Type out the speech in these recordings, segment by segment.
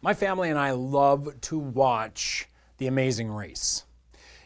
My family and I love to watch The Amazing Race.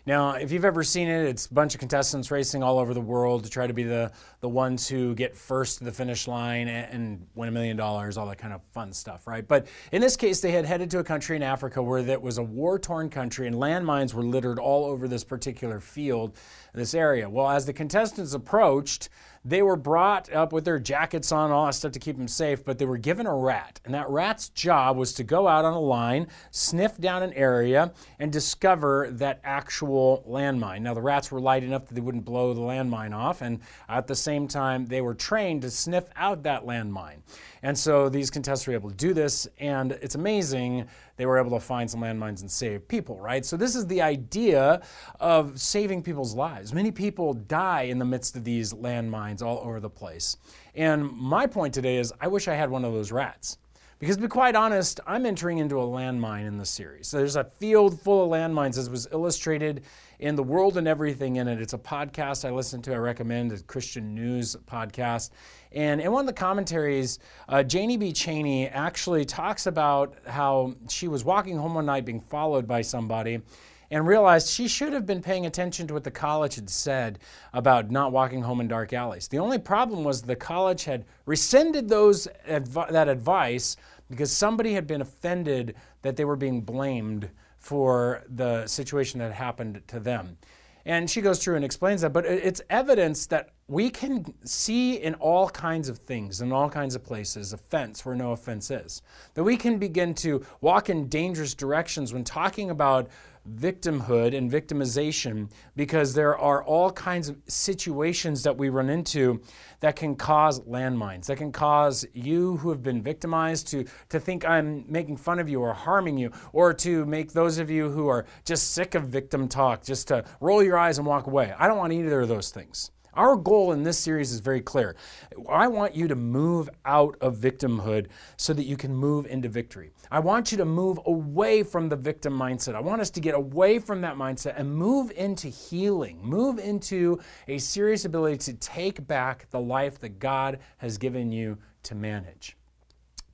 Now, if you've ever seen it, it's a bunch of contestants racing all over the world to try to be the, the ones who get first to the finish line and, win a million dollars, all that kind of fun stuff, right? But in this case, they had headed to a country in Africa where that was a war torn country and landmines were littered all over this particular field, this area. Well, as the contestants approached, they were brought up with their jackets on, all that stuff to keep them safe, but they were given a rat. And that rat's job was to go out on a line, sniff down an area, and discover that actual landmine. Now, the rats were light enough that they wouldn't blow the landmine off, and at the same time, they were trained to sniff out that landmine. And so these contestants were able to do this, and it's amazing they were able to find some landmines and save people, right? So this is the idea of saving people's lives. Many people die in the midst of these landmines all over the place. And my point today is I wish I had one of those rats. Because to be quite honest, I'm entering into a landmine in the series. So there's a field full of landmines as was illustrated in The World and Everything in It. It's a podcast I listen to, I recommend, a Christian news podcast. And in one of the commentaries, uh, Janie B. Cheaney actually talks about how she was walking home one night being followed by somebody and realized she should have been paying attention to what the college had said about not walking home in dark alleys. The only problem was the college had rescinded those that advice because somebody had been offended that they were being blamed for the situation that happened to them. And she goes through and explains that, but it's evidence that we can see in all kinds of things, in all kinds of places, offense where no offense is. That we can begin to walk in dangerous directions when talking about victimhood and victimization because there are all kinds of situations that we run into that can cause landmines, that can cause you who have been victimized to, to think I'm making fun of you or harming you, or to make those of you who are just sick of victim talk just to roll your eyes and walk away. I don't want either of those things. Our goal in this series is very clear. I want you to move out of victimhood so that you can move into victory. I want you to move away from the victim mindset. I want us to get away from that mindset and move into healing, move into a serious ability to take back the life that God has given you to manage.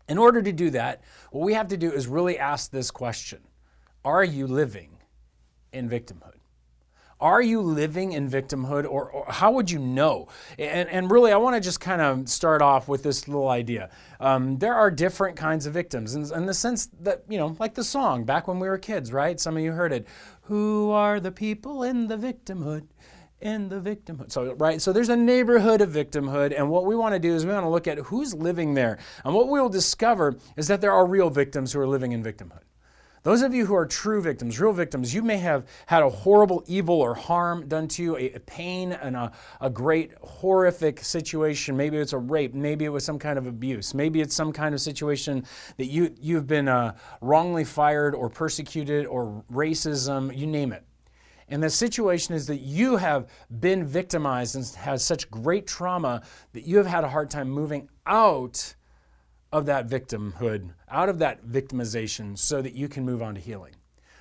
In order to do that, what we have to do is really ask this question Are you living in victimhood? Are you living in victimhood, or, or how would you know? And, and really, I want to just kind of start off with this little idea. Um, there are different kinds of victims, in, in the sense that, you know, like the song back when we were kids, right? Some of you heard it. Who are the people in the victimhood? in the victimhood. So, right, so there's a neighborhood of victimhood, and what we want to do is we want to look at who's living there. And what we will discover is that there are real victims who are living in victimhood. Those of you who are true victims, real victims, you may have had a horrible evil or harm done to you, a, a pain and a, a great horrific situation. Maybe it's a rape, maybe it was some kind of abuse, maybe it's some kind of situation that you, you've been uh, wrongly fired or persecuted or racism, you name it. And the situation is that you have been victimized and had such great trauma that you have had a hard time moving out of that victimhood, out of that victimization, so that you can move on to healing.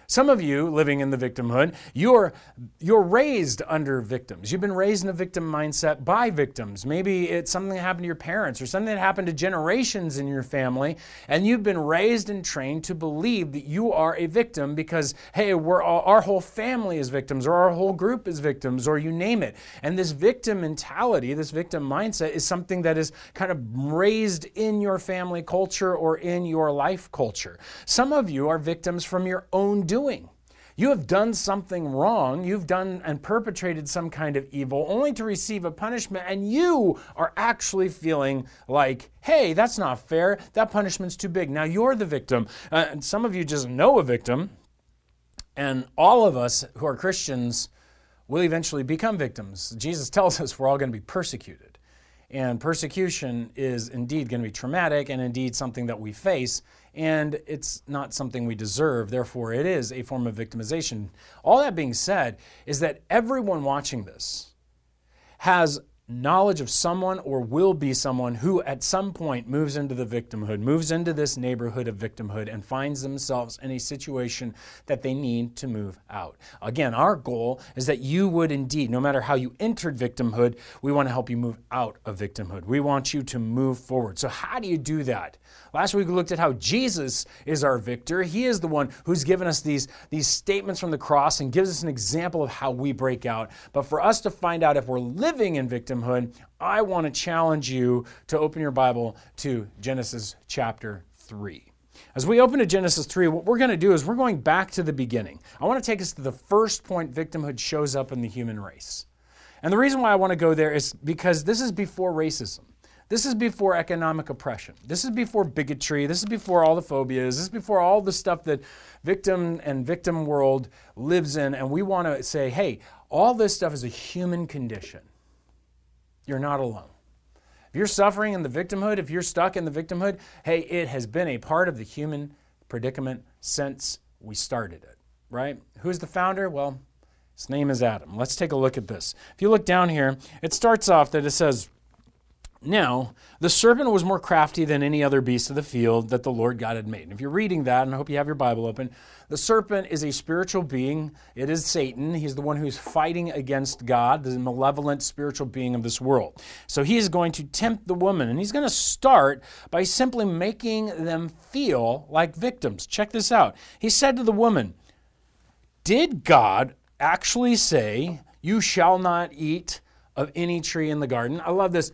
Some of you living in the victimhood, you're, you're raised under victims. You've been raised in a victim mindset by victims. Maybe it's something that happened to your parents or something that happened to generations in your family, and you've been raised and trained to believe that you are a victim because, hey, we're all, our whole family is victims or our whole group is victims or you name it. And this victim mentality, this victim mindset is something that is kind of raised in your family culture or in your life culture. Some of you are victims from your own doing doing. You have done something wrong. You've done and perpetrated some kind of evil only to receive a punishment, and you are actually feeling like, hey, that's not fair. That punishment's too big. Now you're the victim. Uh, and some of you just know a victim, and all of us who are Christians will eventually become victims. Jesus tells us we're all going to be persecuted. And persecution is indeed going to be traumatic and indeed something that we face and it's not something we deserve. Therefore, it is a form of victimization. All that being said, is that everyone watching this has knowledge of someone or will be someone who at some point moves into the victimhood, moves into this neighborhood of victimhood, and finds themselves in a situation that they need to move out. Again, our goal is that you would indeed, no matter how you entered victimhood, we want to help you move out of victimhood. We want you to move forward. So, how do you do that? Last week we looked at how Jesus is our victor. He is the one who's given us these, these statements from the cross and gives us an example of how we break out. But for us to find out if we're living in victimhood, I want to challenge you to open your Bible to Genesis chapter 3. As we open to Genesis 3, what we're going to do is we're going back to the beginning. I want to take us to the first point victimhood shows up in the human race. And the reason why I want to go there is because this is before racism. This is before economic oppression. This is before bigotry. This is before all the phobias. This is before all the stuff that victim and victim world lives in. And we want to say, hey, all this stuff is a human condition. You're not alone. If you're suffering in the victimhood, if you're stuck in the victimhood, hey, it has been a part of the human predicament since we started it, right? Who's the founder? Well, his name is Adam. Let's take a look at this. If you look down here, it starts off that it says, now, the serpent was more crafty than any other beast of the field that the Lord God had made. And if you're reading that, and I hope you have your Bible open, the serpent is a spiritual being. It is Satan. He's the one who's fighting against God, the malevolent spiritual being of this world. So he is going to tempt the woman, and he's going to start by simply making them feel like victims. Check this out. He said to the woman, Did God actually say, You shall not eat of any tree in the garden? I love this.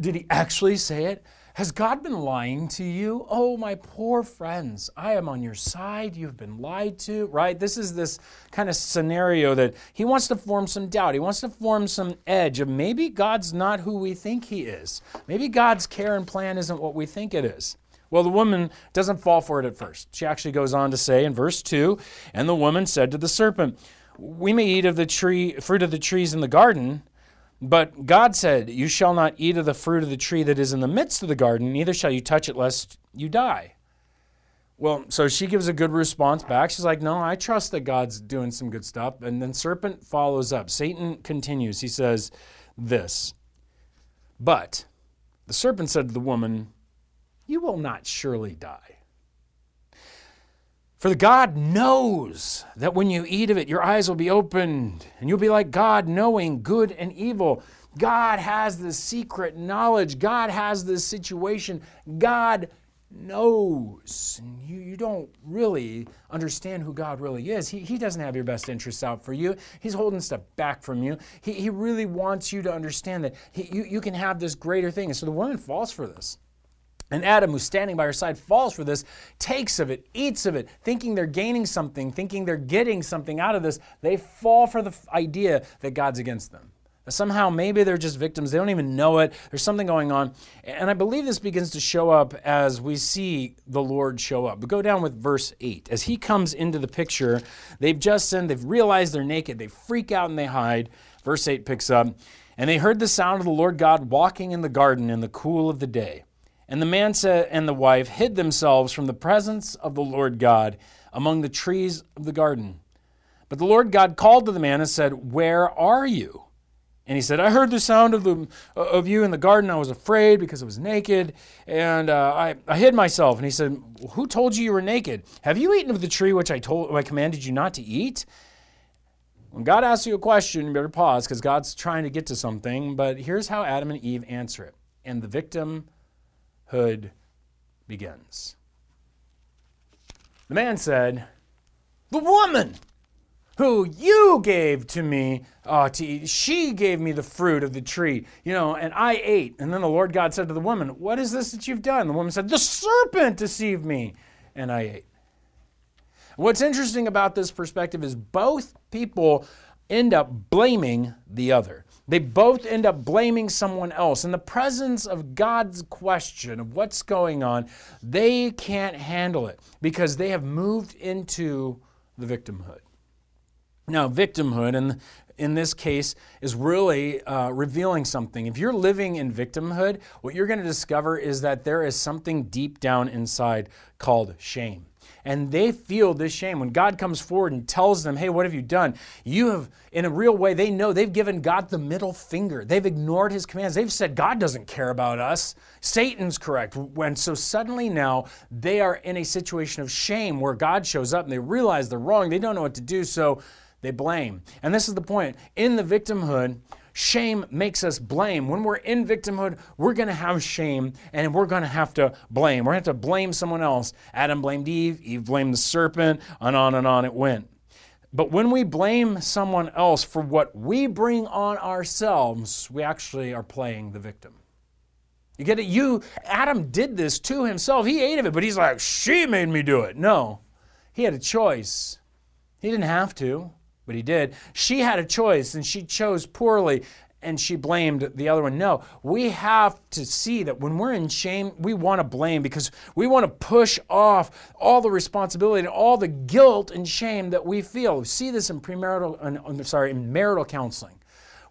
Did he actually say it? Has God been lying to you? Oh, my poor friends, I am on your side. You've been lied to, right? This is this kind of scenario that he wants to form some doubt. He wants to form some edge of maybe God's not who we think he is. Maybe God's care and plan isn't what we think it is. Well, the woman doesn't fall for it at first. She actually goes on to say in verse 2 And the woman said to the serpent, We may eat of the tree, fruit of the trees in the garden. But God said, You shall not eat of the fruit of the tree that is in the midst of the garden, neither shall you touch it, lest you die. Well, so she gives a good response back. She's like, No, I trust that God's doing some good stuff. And then serpent follows up. Satan continues. He says this But the serpent said to the woman, You will not surely die. For the God knows that when you eat of it, your eyes will be opened, and you'll be like God, knowing good and evil. God has the secret knowledge. God has this situation. God knows. And you, you don't really understand who God really is. He, he doesn't have your best interests out for you, He's holding stuff back from you. He, he really wants you to understand that he, you, you can have this greater thing. And so the woman falls for this. And Adam, who's standing by her side, falls for this, takes of it, eats of it, thinking they're gaining something, thinking they're getting something out of this. They fall for the idea that God's against them. Somehow, maybe they're just victims. They don't even know it. There's something going on. And I believe this begins to show up as we see the Lord show up. But go down with verse 8. As he comes into the picture, they've just sinned, they've realized they're naked, they freak out and they hide. Verse 8 picks up. And they heard the sound of the Lord God walking in the garden in the cool of the day. And the man said, and the wife hid themselves from the presence of the Lord God among the trees of the garden. But the Lord God called to the man and said, Where are you? And he said, I heard the sound of, the, of you in the garden. I was afraid because I was naked, and uh, I, I hid myself. And he said, Who told you you were naked? Have you eaten of the tree which I, told, I commanded you not to eat? When God asks you a question, you better pause because God's trying to get to something. But here's how Adam and Eve answer it. And the victim hood begins. The man said, The woman who you gave to me uh, to eat, she gave me the fruit of the tree, you know, and I ate. And then the Lord God said to the woman, What is this that you've done? The woman said, The serpent deceived me, and I ate. What's interesting about this perspective is both people end up blaming the other. They both end up blaming someone else. In the presence of God's question of what's going on, they can't handle it because they have moved into the victimhood. Now, victimhood, and in this case is really uh, revealing something. If you're living in victimhood, what you're going to discover is that there is something deep down inside called shame and they feel this shame. When God comes forward and tells them, hey, what have you done? You have, in a real way, they know they've given God the middle finger. They've ignored his commands. They've said, God doesn't care about us. Satan's correct. When so suddenly now they are in a situation of shame where God shows up and they realize they're wrong. They don't know what to do, so they blame. And this is the point. In the victimhood, Shame makes us blame. When we're in victimhood, we're going to have shame and we're going to have to blame. We're going to have to blame someone else. Adam blamed Eve, Eve blamed the serpent, and on and on it went. But when we blame someone else for what we bring on ourselves, we actually are playing the victim. You get it? You, Adam did this to himself. He ate of it, but he's like, she made me do it. No, he had a choice. He didn't have to but he did. She had a choice and she chose poorly and she blamed the other one. No, we have to see that when we're in shame, we want to blame because we want to push off all the responsibility and all the guilt and shame that we feel. We see this in premarital, I'm sorry, in marital counseling,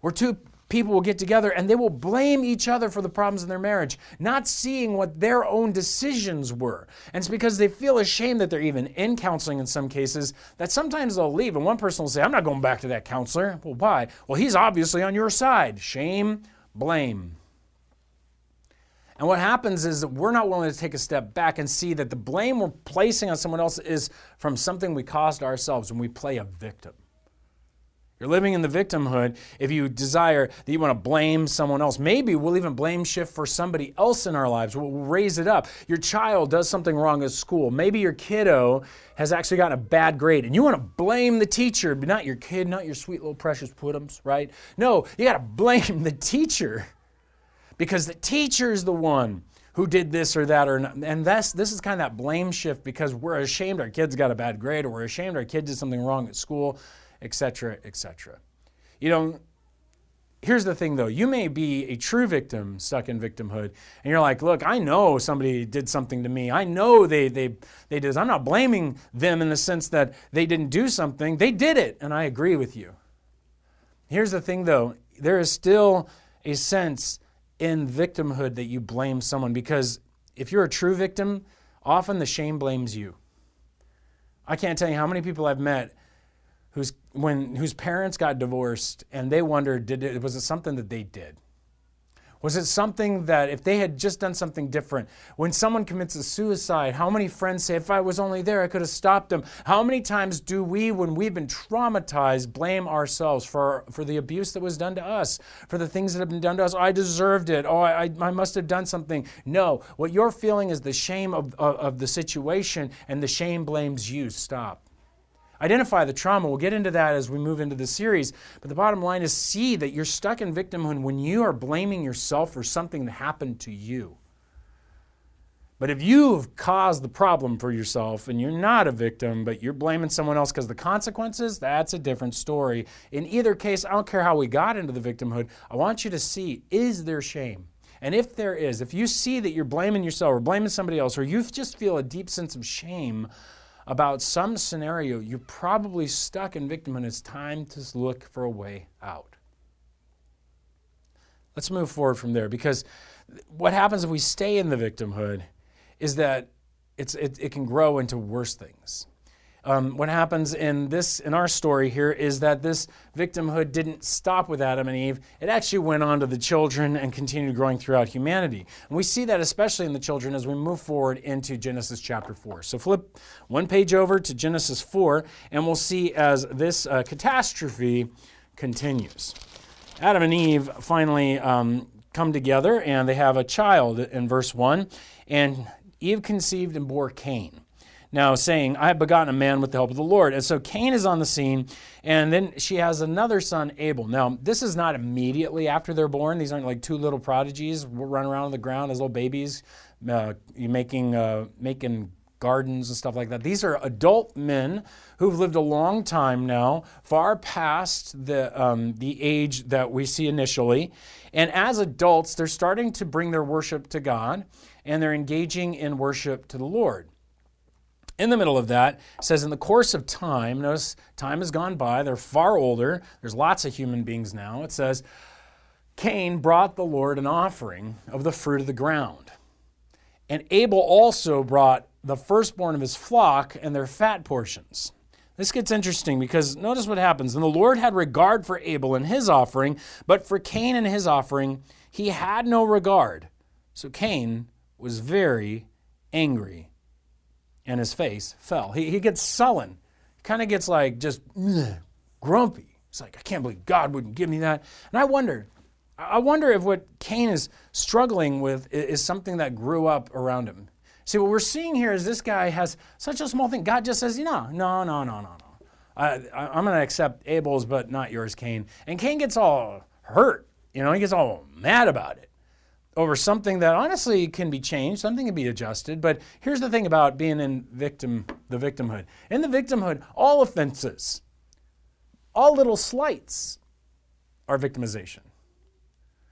where two people will get together and they will blame each other for the problems in their marriage, not seeing what their own decisions were. And it's because they feel ashamed that they're even in counseling in some cases that sometimes they'll leave. And one person will say, I'm not going back to that counselor. Well, why? Well, he's obviously on your side. Shame, blame. And what happens is that we're not willing to take a step back and see that the blame we're placing on someone else is from something we caused ourselves when we play a victim. You're living in the victimhood if you desire that you want to blame someone else. Maybe we'll even blame shift for somebody else in our lives. We'll raise it up. Your child does something wrong at school. Maybe your kiddo has actually gotten a bad grade and you want to blame the teacher, but not your kid, not your sweet little precious puddums, right? No, you got to blame the teacher because the teacher is the one who did this or that or not. and this this is kind of that blame shift because we're ashamed our kids got a bad grade or we're ashamed our kid did something wrong at school etc., etc. You know, here's the thing though. You may be a true victim stuck in victimhood and you're like look i know somebody did something to me. I know they they they did i'm not blaming them in the sense that they didn't do something. They did it and i agree with you. Here's the thing though. There is still a sense in victimhood that you blame someone because if you're a true victim often the shame blames you. I can't tell you how many people i've met whose when whose parents got divorced and they wondered did it was it something that they did? Was it something that if they had just done something different when someone commits a suicide how many friends say if i was only there i could have stopped them. How many times do we when we've been traumatized blame ourselves for for the abuse that was done to us for the things that have been done to us? I deserved it. Oh i, I must have done something. No. What you're feeling is the shame of, of, of the situation and the shame blames you. Stop Identify the trauma. We'll get into that as we move into the series. But the bottom line is see that you're stuck in victimhood when you are blaming yourself for something that happened to you. But if you've caused the problem for yourself and you're not a victim, but you're blaming someone else because the consequences, that's a different story. In either case, I don't care how we got into the victimhood, I want you to see is there shame? And if there is, if you see that you're blaming yourself or blaming somebody else, or you just feel a deep sense of shame, about some scenario, you're probably stuck in victimhood, it's time to look for a way out. Let's move forward from there because what happens if we stay in the victimhood is that it, it can grow into worse things. Um, what happens in this in our story here is that this victimhood didn't stop with Adam and Eve. It actually went on to the children and continued growing throughout humanity. And we see that especially in the children as we move forward into Genesis chapter 4. So flip one page over to Genesis 4, and we'll see as this uh, catastrophe continues. Adam and Eve finally um, come together and they have a child in verse 1. And Eve conceived and bore Cain now saying, I have begotten a man with the help of the Lord. And so Cain is on the scene, and then she has another son, Abel. Now, this is not immediately after they're born. These aren't like two little prodigies run around on the ground as little babies, uh, making, uh, making gardens and stuff like that. These are adult men who've lived a long time now, far past the, um, the age that we see initially. And as adults, they're starting to bring their worship to God and they're engaging in worship to the Lord. In the middle of that, says, in the course of time, notice time has gone by, they're far older, there's lots of human beings now. It says, Cain brought the Lord an offering of the fruit of the ground. And Abel also brought the firstborn of his flock and their fat portions. This gets interesting because notice what happens. And the Lord had regard for Abel and his offering, but for Cain and his offering, he had no regard. So Cain was very angry and his face fell. He, he gets sullen, kind of gets like just grumpy. It's like, I can't believe God wouldn't give me that. And I wonder, I wonder if what Cain is struggling with is something that grew up around him. See, what we're seeing here is this guy has such a small thing. God just says, no, no, no, no, no, no. I, I'm going to accept Abel's, but not yours, Cain. And Cain gets all hurt. You know, he gets all mad about it over something that honestly can be changed, something can be adjusted. But here's the thing about being in victim, the victimhood. In the victimhood, all offenses, all little slights are victimization.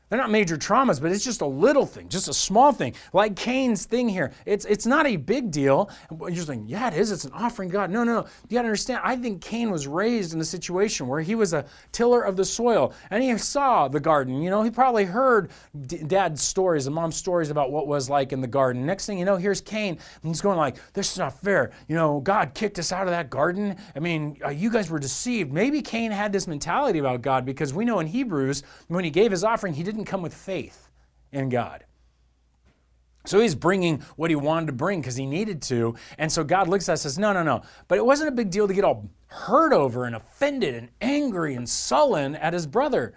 They're not major traumas, but it's just a little thing, just a small thing. Like Cain's thing here. It's, it's not a big deal. You're just like, yeah, it is. It's an offering God. No, no, no. You got to understand, I think Cain was raised in a situation where he was a tiller of the soil and he saw the garden. You know, he probably heard dad's stories and mom's stories about what was like in the garden. Next thing you know, here's Cain and he's going like, this is not fair. You know, God kicked us out of that garden. I mean, uh, you guys were deceived. Maybe Cain had this mentality about God because we know in Hebrews, when he gave his offering, he didn't didn't come with faith in God. So he's bringing what he wanted to bring because he needed to. And so God looks at us and says, No, no, no. But it wasn't a big deal to get all hurt over and offended and angry and sullen at his brother.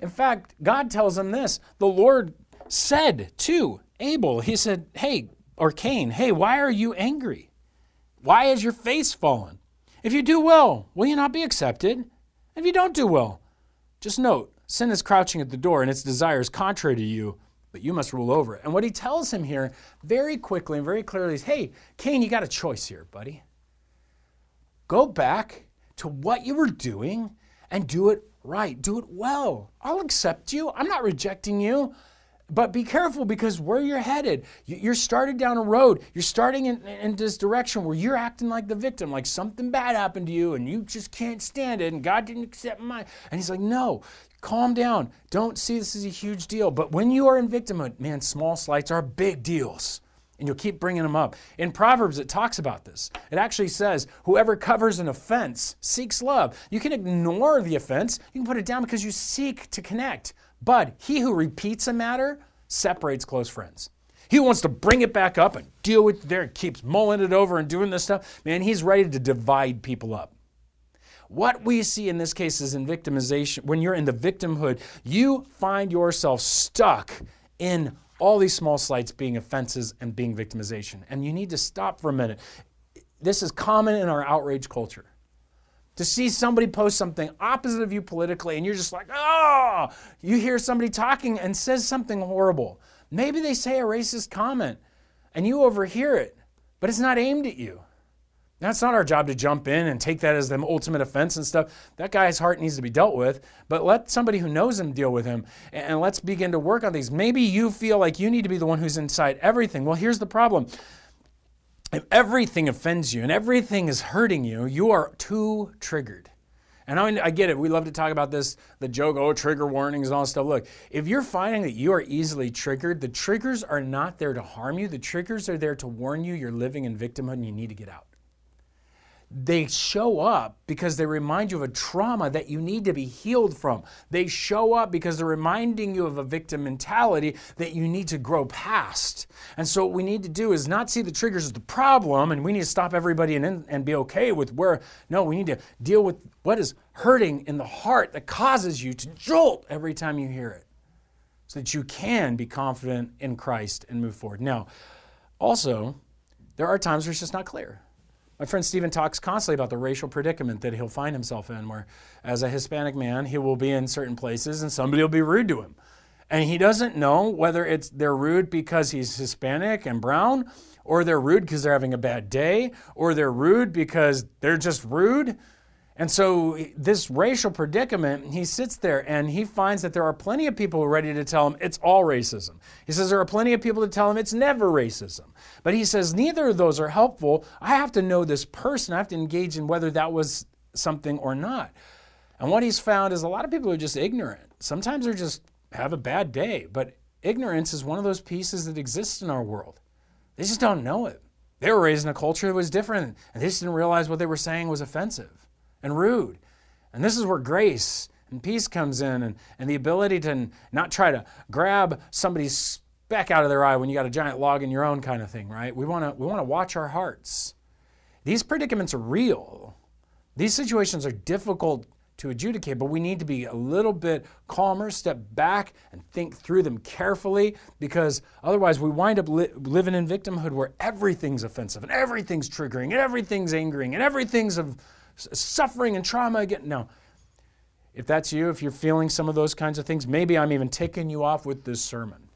In fact, God tells him this the Lord said to Abel, He said, Hey, or Cain, hey, why are you angry? Why has your face fallen? If you do well, will you not be accepted? If you don't do well, just note, Sin is crouching at the door and its desires contrary to you, but you must rule over it. And what he tells him here very quickly and very clearly is hey, Cain, you got a choice here, buddy. Go back to what you were doing and do it right. Do it well. I'll accept you. I'm not rejecting you. But be careful because where you're headed, you're started down a road. You're starting in, in, this direction where you're acting like the victim, like something bad happened to you and you just can't stand it and God didn't accept mine. And he's like, no, calm down. Don't see this as a huge deal. But when you are in victimhood, man, small slights are big deals. And you'll keep bringing them up. In Proverbs, it talks about this. It actually says, whoever covers an offense seeks love. You can ignore the offense, you can put it down because you seek to connect. But he who repeats a matter separates close friends. He wants to bring it back up and deal with it there, keeps mulling it over and doing this stuff. Man, he's ready to divide people up. What we see in this case is in victimization. When you're in the victimhood, you find yourself stuck in all these small slights being offenses and being victimization. And you need to stop for a minute. This is common in our outrage culture to see somebody post something opposite of you politically and you're just like, oh, you hear somebody talking and says something horrible. Maybe they say a racist comment and you overhear it, but it's not aimed at you. That's not our job to jump in and take that as the ultimate offense and stuff. That guy's heart needs to be dealt with, but let somebody who knows him deal with him and let's begin to work on these. Maybe you feel like you need to be the one who's inside everything. Well, here's the problem if everything offends you and everything is hurting you, you are too triggered. And I, I, get it. We love to talk about this, the joke, oh, trigger warnings and all this stuff. Look, if you're finding that you are easily triggered, the triggers are not there to harm you. The triggers are there to warn you you're living in victimhood and you need to get out they show up because they remind you of a trauma that you need to be healed from. They show up because they're reminding you of a victim mentality that you need to grow past. And so, what we need to do is not see the triggers as the problem and we need to stop everybody and, and be okay with where, no, we need to deal with what is hurting in the heart that causes you to jolt every time you hear it so that you can be confident in Christ and move forward. Now, also, there are times where it's just not clear. My friend Stephen talks constantly about the racial predicament that he'll find himself in, where as a Hispanic man, he will be in certain places and somebody will be rude to him. And he doesn't know whether it's they're rude because he's Hispanic and brown, or they're rude because they're having a bad day, or they're rude because they're just rude. And so, this racial predicament, he sits there and he finds that there are plenty of people ready to tell him it's all racism. He says there are plenty of people to tell him it's never racism. But he says neither of those are helpful. I have to know this person, I have to engage in whether that was something or not. And what he's found is a lot of people are just ignorant. Sometimes they're just have a bad day, but ignorance is one of those pieces that exists in our world. They just don't know it. They were raised in a culture that was different, and they just didn't realize what they were saying was offensive and rude. And this is where grace and peace comes in and, and the ability to not try to grab somebody's speck out of their eye when you got a giant log in your own kind of thing, right? We want to we want to watch our hearts. These predicaments are real. These situations are difficult to adjudicate, but we need to be a little bit calmer, step back, and think through them carefully because otherwise we wind up li- living in victimhood where everything's offensive and everything's triggering and everything's angering and everything's of suffering and trauma again. No. If that's you, if you're feeling some of those kinds of things, maybe I'm even taking you off with this sermon.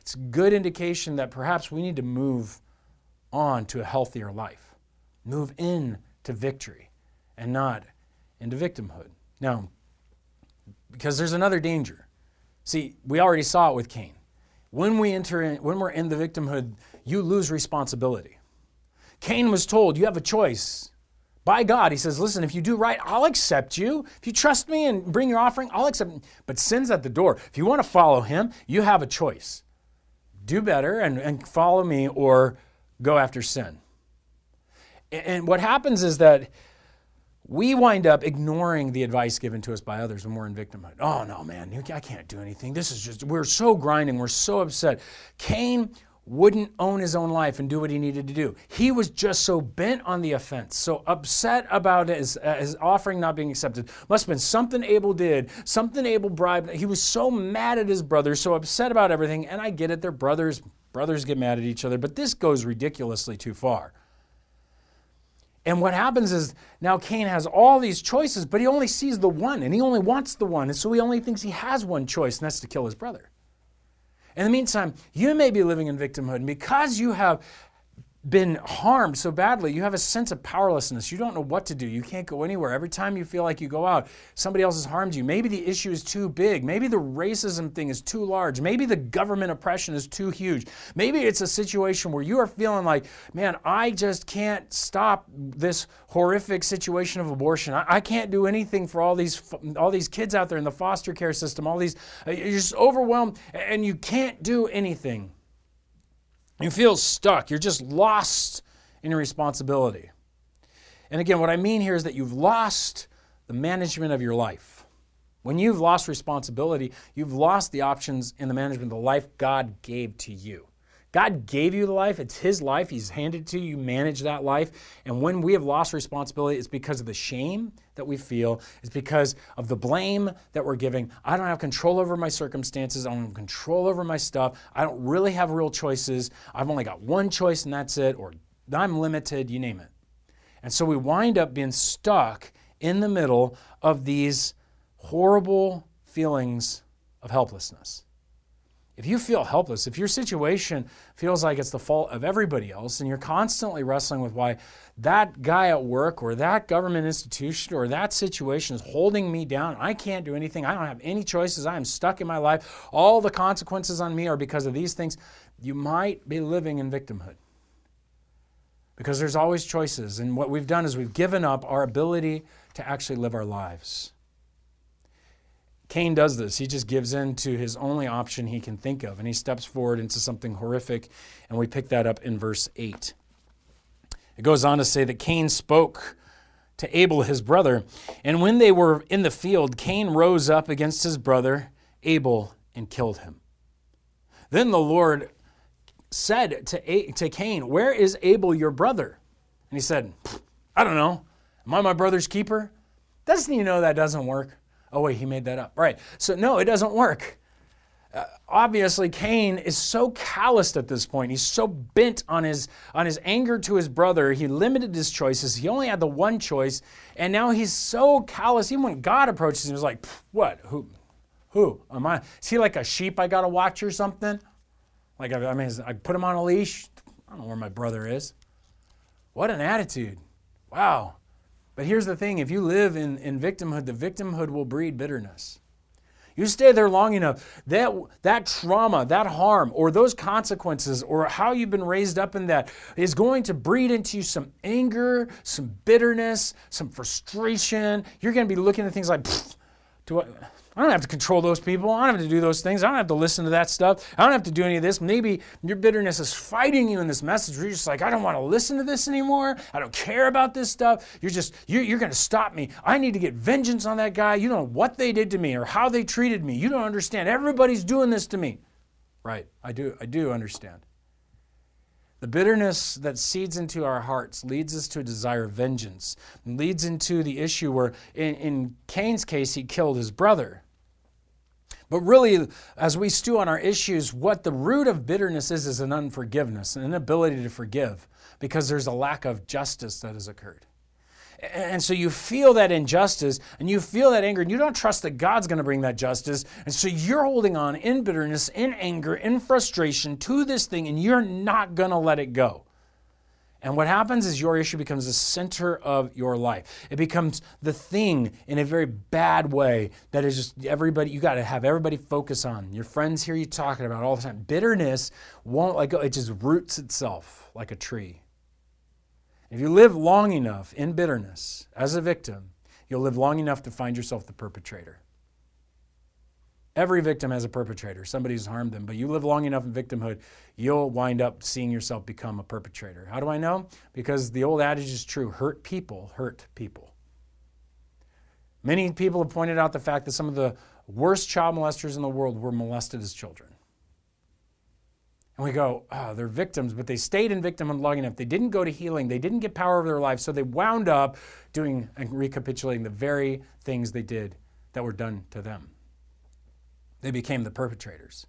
It's a good indication that perhaps we need to move on to a healthier life, move in to victory and not into victimhood. Now, because there's another danger. See, we already saw it with Cain. When we enter in, when we're in the victimhood, you lose responsibility. Cain was told, you have a choice by God. He says, Listen, if you do right, I'll accept you. If you trust me and bring your offering, I'll accept. But sin's at the door. If you want to follow him, you have a choice do better and, and follow me or go after sin. And what happens is that we wind up ignoring the advice given to us by others when we're in victimhood. Oh, no, man, I can't do anything. This is just, we're so grinding, we're so upset. Cain wouldn't own his own life and do what he needed to do. He was just so bent on the offense, so upset about his, uh, his offering not being accepted. Must have been something Abel did, something Abel bribed. He was so mad at his brothers, so upset about everything. And I get it, they're brothers. Brothers get mad at each other, but this goes ridiculously too far. And what happens is now Cain has all these choices, but he only sees the one, and he only wants the one. And so he only thinks he has one choice, and that's to kill his brother. In the meantime, you may be living in victimhood, and because you have been harmed so badly, you have a sense of powerlessness. You don't know what to do. You can't go anywhere. Every time you feel like you go out, somebody else has harmed you. Maybe the issue is too big. Maybe the racism thing is too large. Maybe the government oppression is too huge. Maybe it's a situation where you are feeling like, man, I just can't stop this horrific situation of abortion. I, I can't do anything for all these all these kids out there in the foster care system. All these uh, you're just overwhelmed and you can't do anything. You feel stuck. You're just lost in your responsibility. And again, what I mean here is that you've lost the management of your life. When you've lost responsibility, you've lost the options in the management of the life God gave to you. God gave you the life, it's His life, He's handed to you, you manage that life. And when we have lost responsibility, it's because of the shame that we feel, is because of the blame that we're giving. I don't have control over my circumstances, I don't have control over my stuff, I don't really have real choices. I've only got one choice and that's it, or I'm limited, you name it. And so we wind up being stuck in the middle of these horrible feelings of helplessness. If you feel helpless, if your situation feels like it's the fault of everybody else, and you're constantly wrestling with why that guy at work or that government institution or that situation is holding me down, I can't do anything, I don't have any choices, I am stuck in my life, all the consequences on me are because of these things, you might be living in victimhood. Because there's always choices, and what we've done is we've given up our ability to actually live our lives. Cain does this. He just gives in to his only option he can think of, and he steps forward into something horrific, and we pick that up in verse 8. It goes on to say that Cain spoke to Abel, his brother, and when they were in the field, Cain rose up against his brother Abel and killed him. Then the Lord said to, to Cain, Where is Abel your brother? And he said, I don't know. Am I my brother's keeper? Doesn't he know that doesn't work? Oh, wait, he made that up. Right. So, no, it doesn't work. Uh, obviously, Cain is so calloused at this point. He's so bent on his, on his anger to his brother. He limited his choices. He only had the one choice. And now he's so callous. Even when God approaches him, he's like, What? Who? Who? Am I? Is he like a sheep I got to watch or something? Like, I mean, I put him on a leash. I don't know where my brother is. What an attitude. Wow. But here's the thing if you live in, in victimhood, the victimhood will breed bitterness. You stay there long enough, that, that trauma, that harm, or those consequences, or how you've been raised up in that is going to breed into you some anger, some bitterness, some frustration. You're going to be looking at things like, do I, I don't have to control those people. I don't have to do those things. I don't have to listen to that stuff. I don't have to do any of this. Maybe your bitterness is fighting you in this message you're just like, I don't want to listen to this anymore. I don't care about this stuff. You're just, you're, you're going to stop me. I need to get vengeance on that guy. You don't know what they did to me or how they treated me. You don't understand. Everybody's doing this to me. Right. I do. I do understand. The bitterness that seeds into our hearts leads us to a desire of vengeance, leads into the issue where, in, in Cain's case, he killed his brother. But really, as we stew on our issues, what the root of bitterness is is an unforgiveness, an inability to forgive, because there's a lack of justice that has occurred. And so you feel that injustice and you feel that anger, and you don't trust that God's going to bring that justice. And so you're holding on in bitterness, in anger, in frustration to this thing, and you're not going to let it go. And what happens is your issue becomes the center of your life. It becomes the thing in a very bad way that is just everybody, you got to have everybody focus on. Your friends hear you talking about all the time. Bitterness won't let go, it just roots itself like a tree. If you live long enough in bitterness as a victim, you'll live long enough to find yourself the perpetrator. Every victim has a perpetrator. Somebody's harmed them. But you live long enough in victimhood, you'll wind up seeing yourself become a perpetrator. How do I know? Because the old adage is true hurt people hurt people. Many people have pointed out the fact that some of the worst child molesters in the world were molested as children. And we go, oh, they're victims, but they stayed in victimhood long enough. They didn't go to healing. They didn't get power over their lives. So they wound up doing and recapitulating the very things they did that were done to them they became the perpetrators.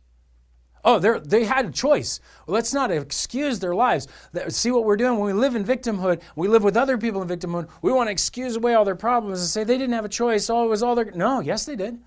Oh, they had a choice. Let's not excuse their lives. See what we're doing when we live in victimhood, we live with other people in victimhood. We want to excuse away all their problems and say they didn't have a choice. Oh, it was all their. No, yes, they did.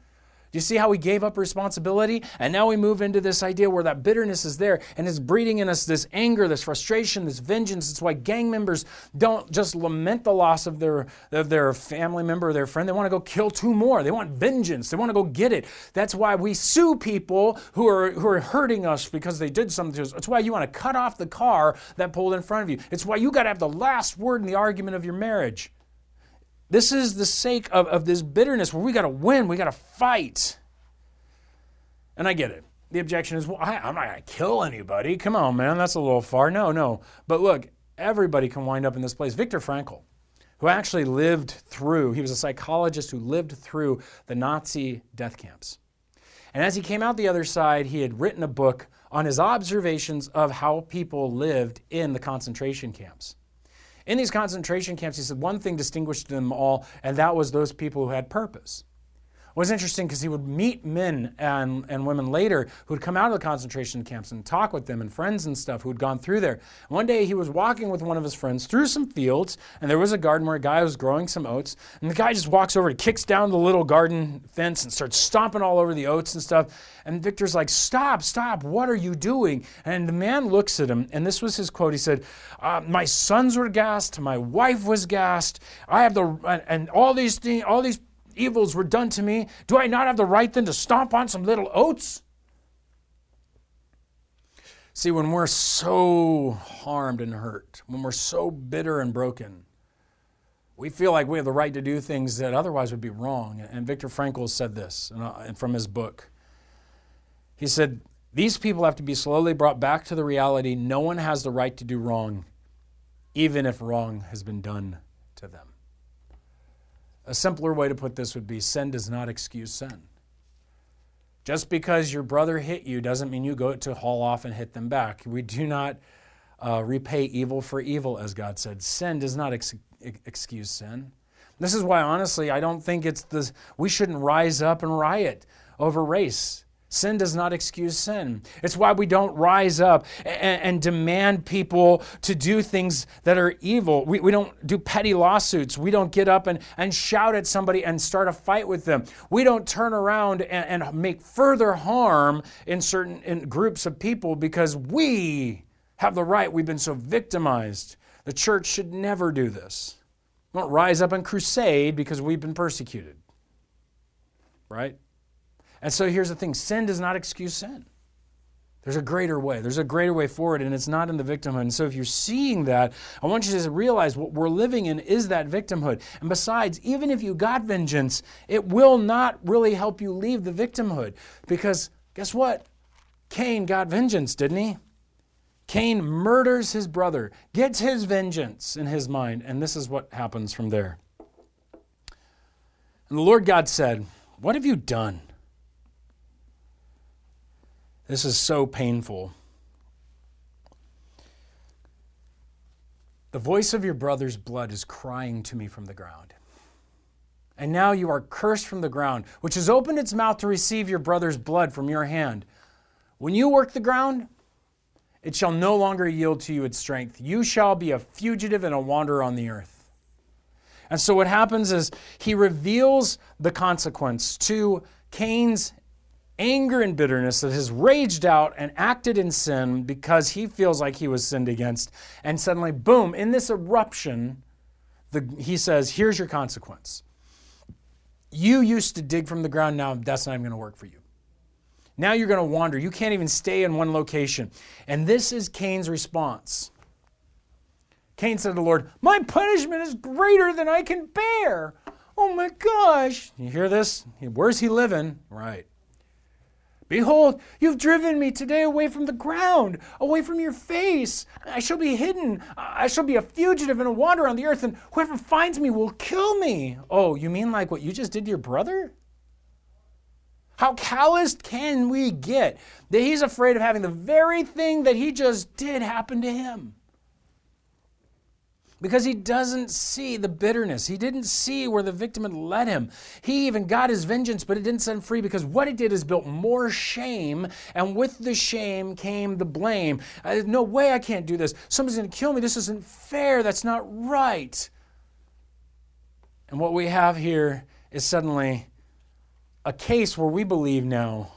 Do you see how we gave up responsibility? And now we move into this idea where that bitterness is there and it's breeding in us this anger, this frustration, this vengeance. It's why gang members don't just lament the loss of their, of their family member or their friend. They want to go kill two more. They want vengeance. They want to go get it. That's why we sue people who are, who are hurting us because they did something to us. It's why you want to cut off the car that pulled in front of you. It's why you got to have the last word in the argument of your marriage. This is the sake of, of this bitterness where we got to win, we got to fight. And I get it. The objection is, well, I, I'm not going to kill anybody. Come on, man, that's a little far. No, no. But look, everybody can wind up in this place. Viktor Frankl, who actually lived through, he was a psychologist who lived through the Nazi death camps. And as he came out the other side, he had written a book on his observations of how people lived in the concentration camps. In these concentration camps, he said one thing distinguished them all, and that was those people who had purpose. Was interesting because he would meet men and, and women later who would come out of the concentration camps and talk with them and friends and stuff who had gone through there. One day he was walking with one of his friends through some fields, and there was a garden where a guy was growing some oats. And the guy just walks over and kicks down the little garden fence and starts stomping all over the oats and stuff. And Viktor's like, Stop, stop, what are you doing? And the man looks at him, and this was his quote. He said, uh, My sons were gassed, my wife was gassed, I have the, and, and all these things, all these evils were done to me, do I not have the right then to stomp on some little oats? See, when we're so harmed and hurt, when we're so bitter and broken, we feel like we have the right to do things that otherwise would be wrong. And Viktor Frankl said this from his book. He said, These people have to be slowly brought back to the reality no one has the right to do wrong, even if wrong has been done to them. A simpler way to put this would be sin does not excuse sin. Just because your brother hit you doesn't mean you go to haul off and hit them back. We do not uh, repay evil for evil, as God said. Sin does not ex- excuse sin. This is why, honestly, I don't think it's the, we shouldn't rise up and riot over race. Sin does not excuse sin. It's why we don't rise up and, and, demand people to do things that are evil. We, we don't do petty lawsuits. We don't get up and, and shout at somebody and start a fight with them. We don't turn around and, and make further harm in certain in groups of people because we have the right. We've been so victimized. The church should never do this. We don't rise up and crusade because we've been persecuted. Right? And so here's the thing sin does not excuse sin. There's a greater way. There's a greater way forward, and it's not in the victimhood. And so, if you're seeing that, I want you to realize what we're living in is that victimhood. And besides, even if you got vengeance, it will not really help you leave the victimhood. Because guess what? Cain got vengeance, didn't he? Cain murders his brother, gets his vengeance in his mind, and this is what happens from there. And the Lord God said, What have you done? This is so painful. The voice of your brother's blood is crying to me from the ground. And now you are cursed from the ground, which has opened its mouth to receive your brother's blood from your hand. When you work the ground, it shall no longer yield to you its strength. You shall be a fugitive and a wanderer on the earth. And so what happens is he reveals the consequence to Cain's anger and bitterness that has raged out and acted in sin because he feels like he was sinned against. And suddenly, boom, in this eruption, the, he says, Here's your consequence. You used to dig from the ground, now that's not even going to work for you. Now you're going to wander. You can't even stay in one location. And this is Cain's response. Cain said to the Lord, My punishment is greater than I can bear. Oh my gosh. You hear this? Where's he living? Right. Behold, you've driven me today away from the ground, away from your face. I shall be hidden. I shall be a fugitive and a wanderer on the earth, and whoever finds me will kill me. Oh, you mean like what you just did to your brother? How calloused can we get that he's afraid of having the very thing that he just did happen to him? Because he doesn't see the bitterness. He didn't see where the victim had led him. He even got his vengeance, but it didn't set him free because what it did is built more shame, and with the shame came the blame. Uh, no way I can't do this. Somebody's going to kill me. This isn't fair. That's not right. And what we have here is suddenly a case where we believe now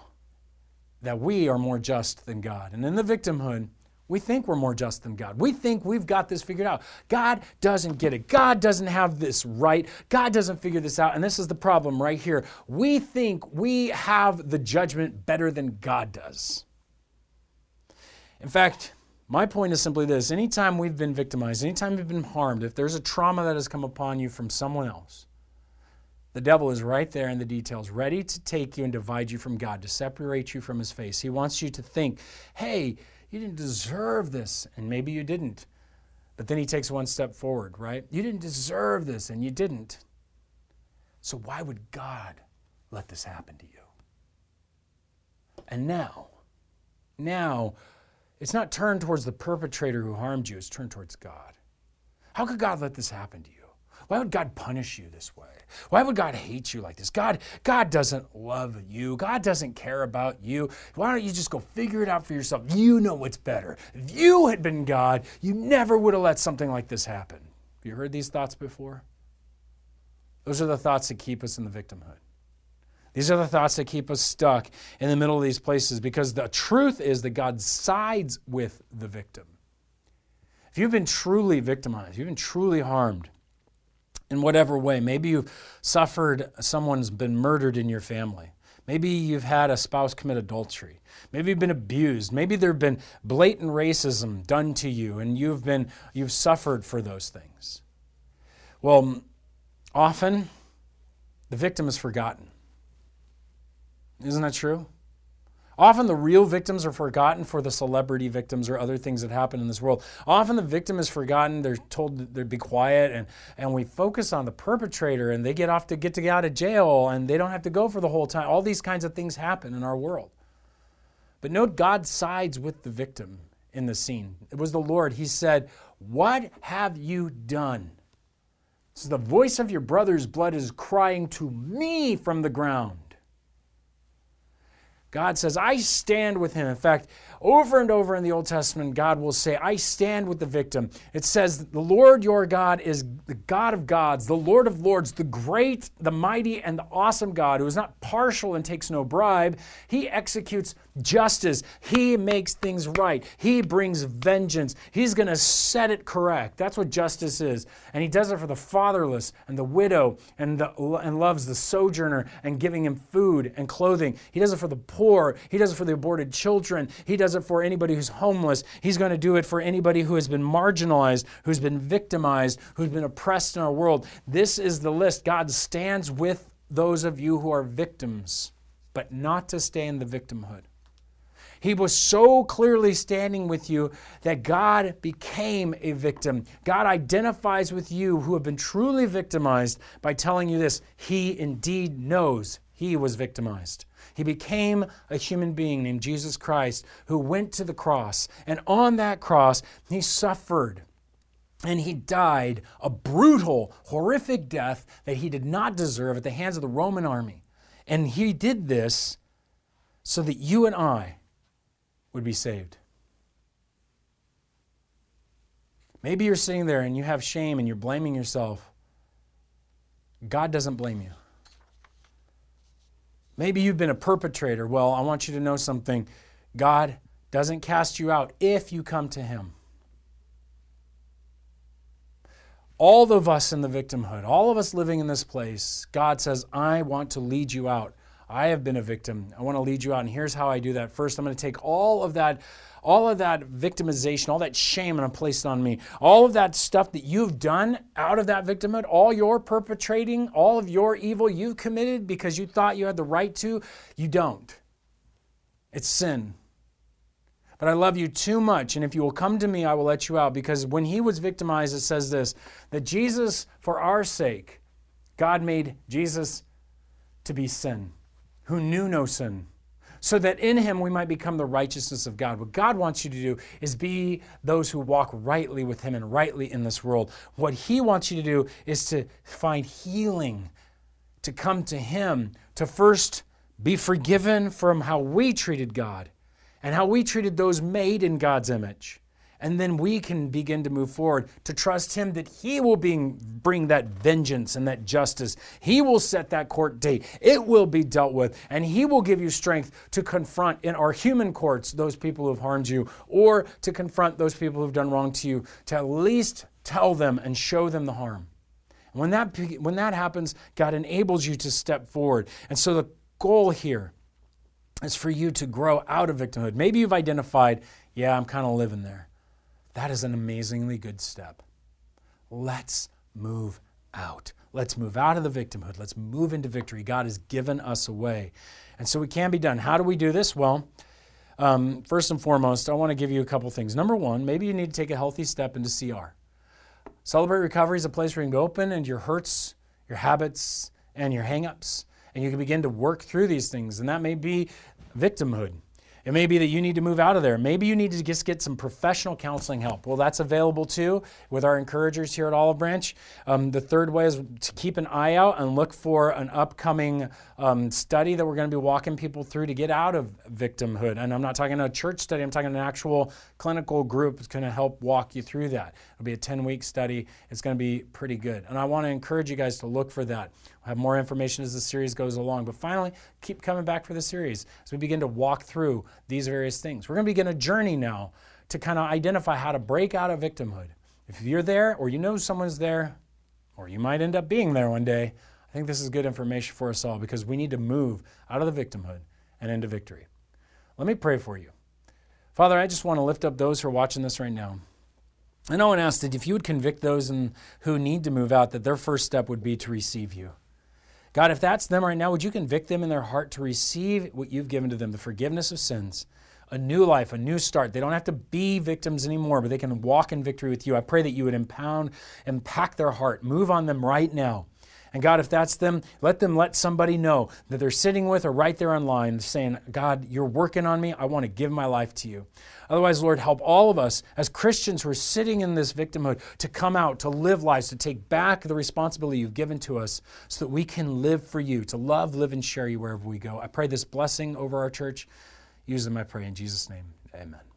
that we are more just than God. And in the victimhood, we think we're more just than God. We think we've got this figured out. God doesn't get it. God doesn't have this right. God doesn't figure this out. And this is the problem right here. We think we have the judgment better than God does. In fact, my point is simply this anytime we've been victimized, anytime we've been harmed, if there's a trauma that has come upon you from someone else, the devil is right there in the details, ready to take you and divide you from God, to separate you from his face. He wants you to think, hey, you didn't deserve this, and maybe you didn't. But then he takes one step forward, right? You didn't deserve this, and you didn't. So why would God let this happen to you? And now, now, it's not turned towards the perpetrator who harmed you, it's turned towards God. How could God let this happen to you? Why would God punish you this way? Why would God hate you like this? God, God doesn't love you. God doesn't care about you. Why don't you just go figure it out for yourself? You know what's better. If you had been God, you never would have let something like this happen. Have you heard these thoughts before? Those are the thoughts that keep us in the victimhood. These are the thoughts that keep us stuck in the middle of these places because the truth is that God sides with the victim. If you've been truly victimized, you've been truly harmed, in whatever way. Maybe you've suffered, someone's been murdered in your family. Maybe you've had a spouse commit adultery. Maybe you've been abused. Maybe there've been blatant racism done to you and you've been you've suffered for those things. Well, often the victim is forgotten. Isn't that true? Often the real victims are forgotten for the celebrity victims or other things that happen in this world. Often the victim is forgotten. They're told to be quiet, and, and we focus on the perpetrator, and they get off to get to get out of jail, and they don't have to go for the whole time. All these kinds of things happen in our world. But note God sides with the victim in the scene. It was the Lord. He said, What have you done? Is the voice of your brother's blood is crying to me from the ground. God says, I stand with him. In fact, over and over in the Old Testament, God will say, I stand with the victim. It says, The Lord your God is the God of gods, the Lord of lords, the great, the mighty, and the awesome God who is not partial and takes no bribe. He executes justice. He makes things right. He brings vengeance. He's going to set it correct. That's what justice is. And he does it for the fatherless and the widow and, the, and loves the sojourner and giving him food and clothing. He does it for the poor. He does it for the aborted children. He does it for anybody who's homeless. He's going to do it for anybody who has been marginalized, who's been victimized, who's been oppressed in our world. This is the list. God stands with those of you who are victims, but not to stay in the victimhood. He was so clearly standing with you that God became a victim. God identifies with you who have been truly victimized by telling you this He indeed knows he was victimized. He became a human being named Jesus Christ who went to the cross. And on that cross, he suffered and he died a brutal, horrific death that he did not deserve at the hands of the Roman army. And he did this so that you and I would be saved. Maybe you're sitting there and you have shame and you're blaming yourself. God doesn't blame you. Maybe you've been a perpetrator. Well, I want you to know something. God doesn't cast you out if you come to Him. All of us in the victimhood, all of us living in this place, God says, I want to lead you out. I have been a victim. I want to lead you out. And here's how I do that. First, I'm going to take all of that all of that victimization, all that shame and I'm placed on me, all of that stuff that you've done out of that victimhood, all your perpetrating, all of your evil you've committed because you thought you had the right to, you don't. It's sin. But I love you too much, and if you will come to me, I will let you out. Because when he was victimized, it says this that Jesus, for our sake, God made Jesus to be sin, who knew no sin so that in him we might become the righteousness of God. What God wants you to do is be those who walk rightly with him and rightly in this world. What he wants you to do is to find healing, to come to him, to first be forgiven from how we treated God and how we treated those made in God's image. And then we can begin to move forward to trust Him that He will bring, bring that vengeance and that justice. He will set that court date. It will be dealt with. And He will give you strength to confront in our human courts those people who have harmed you or to confront those people who have done wrong to you, to at least tell them and show them the harm. And when that, when that happens, God enables you to step forward. And so the goal here is for you to grow out of victimhood. Maybe you've identified, yeah, I'm kind of living there. That is an amazingly good step. Let's move out. Let's move out of the victimhood. Let's move into victory. God has given us a way. And so it can be done. How do we do this? Well, um, first and foremost, I want to give you a couple things. Number one, maybe you need to take a healthy step into CR. Celebrate Recovery is a place where you can go open and your hurts, your habits, and your hangups, and you can begin to work through these things. And that may be victimhood. It may be that you need to move out of there. Maybe you need to just get some professional counseling help. Well, that's available too with our encouragers here at Olive Branch. Um, the third way is to keep an eye out and look for an upcoming um, study that we're going to be walking people through to get out of victimhood. And I'm not talking a church study, I'm talking an actual clinical group that's going to help walk you through that. It'll be a 10 week study. It's going to be pretty good. And I want to encourage you guys to look for that. We'll have more information as the series goes along. But finally, keep coming back for the series as we begin to walk through these various things. We're going to begin a journey now to kind of identify how to break out of victimhood. If you're there or you know someone's there, or you might end up being there one day, I think this is good information for us all because we need to move out of the victimhood and into victory. Let me pray for you. Father, I just want to lift up those who are watching this right now. And I want to ask that if you would convict those in, who need to move out, that their first step would be to receive you. God, if that's them right now, would you convict them in their heart to receive what you've given to them, the forgiveness of sins, a new life, a new start. They don't have to be victims anymore, but they can walk in victory with you. I pray that you would impound, impact their heart, move on them right now And God, if that's them, let them let somebody know that they're sitting with or right there online saying, God, you're working on me. I want to give my life to you. Otherwise, Lord, help all of us as Christians who are sitting in this victimhood to come out, to live lives, to take back the responsibility you've given to us so that we can live for you, to love, live, and share you wherever we go. I pray this blessing over our church. Use them, I pray, in Jesus' name. Amen.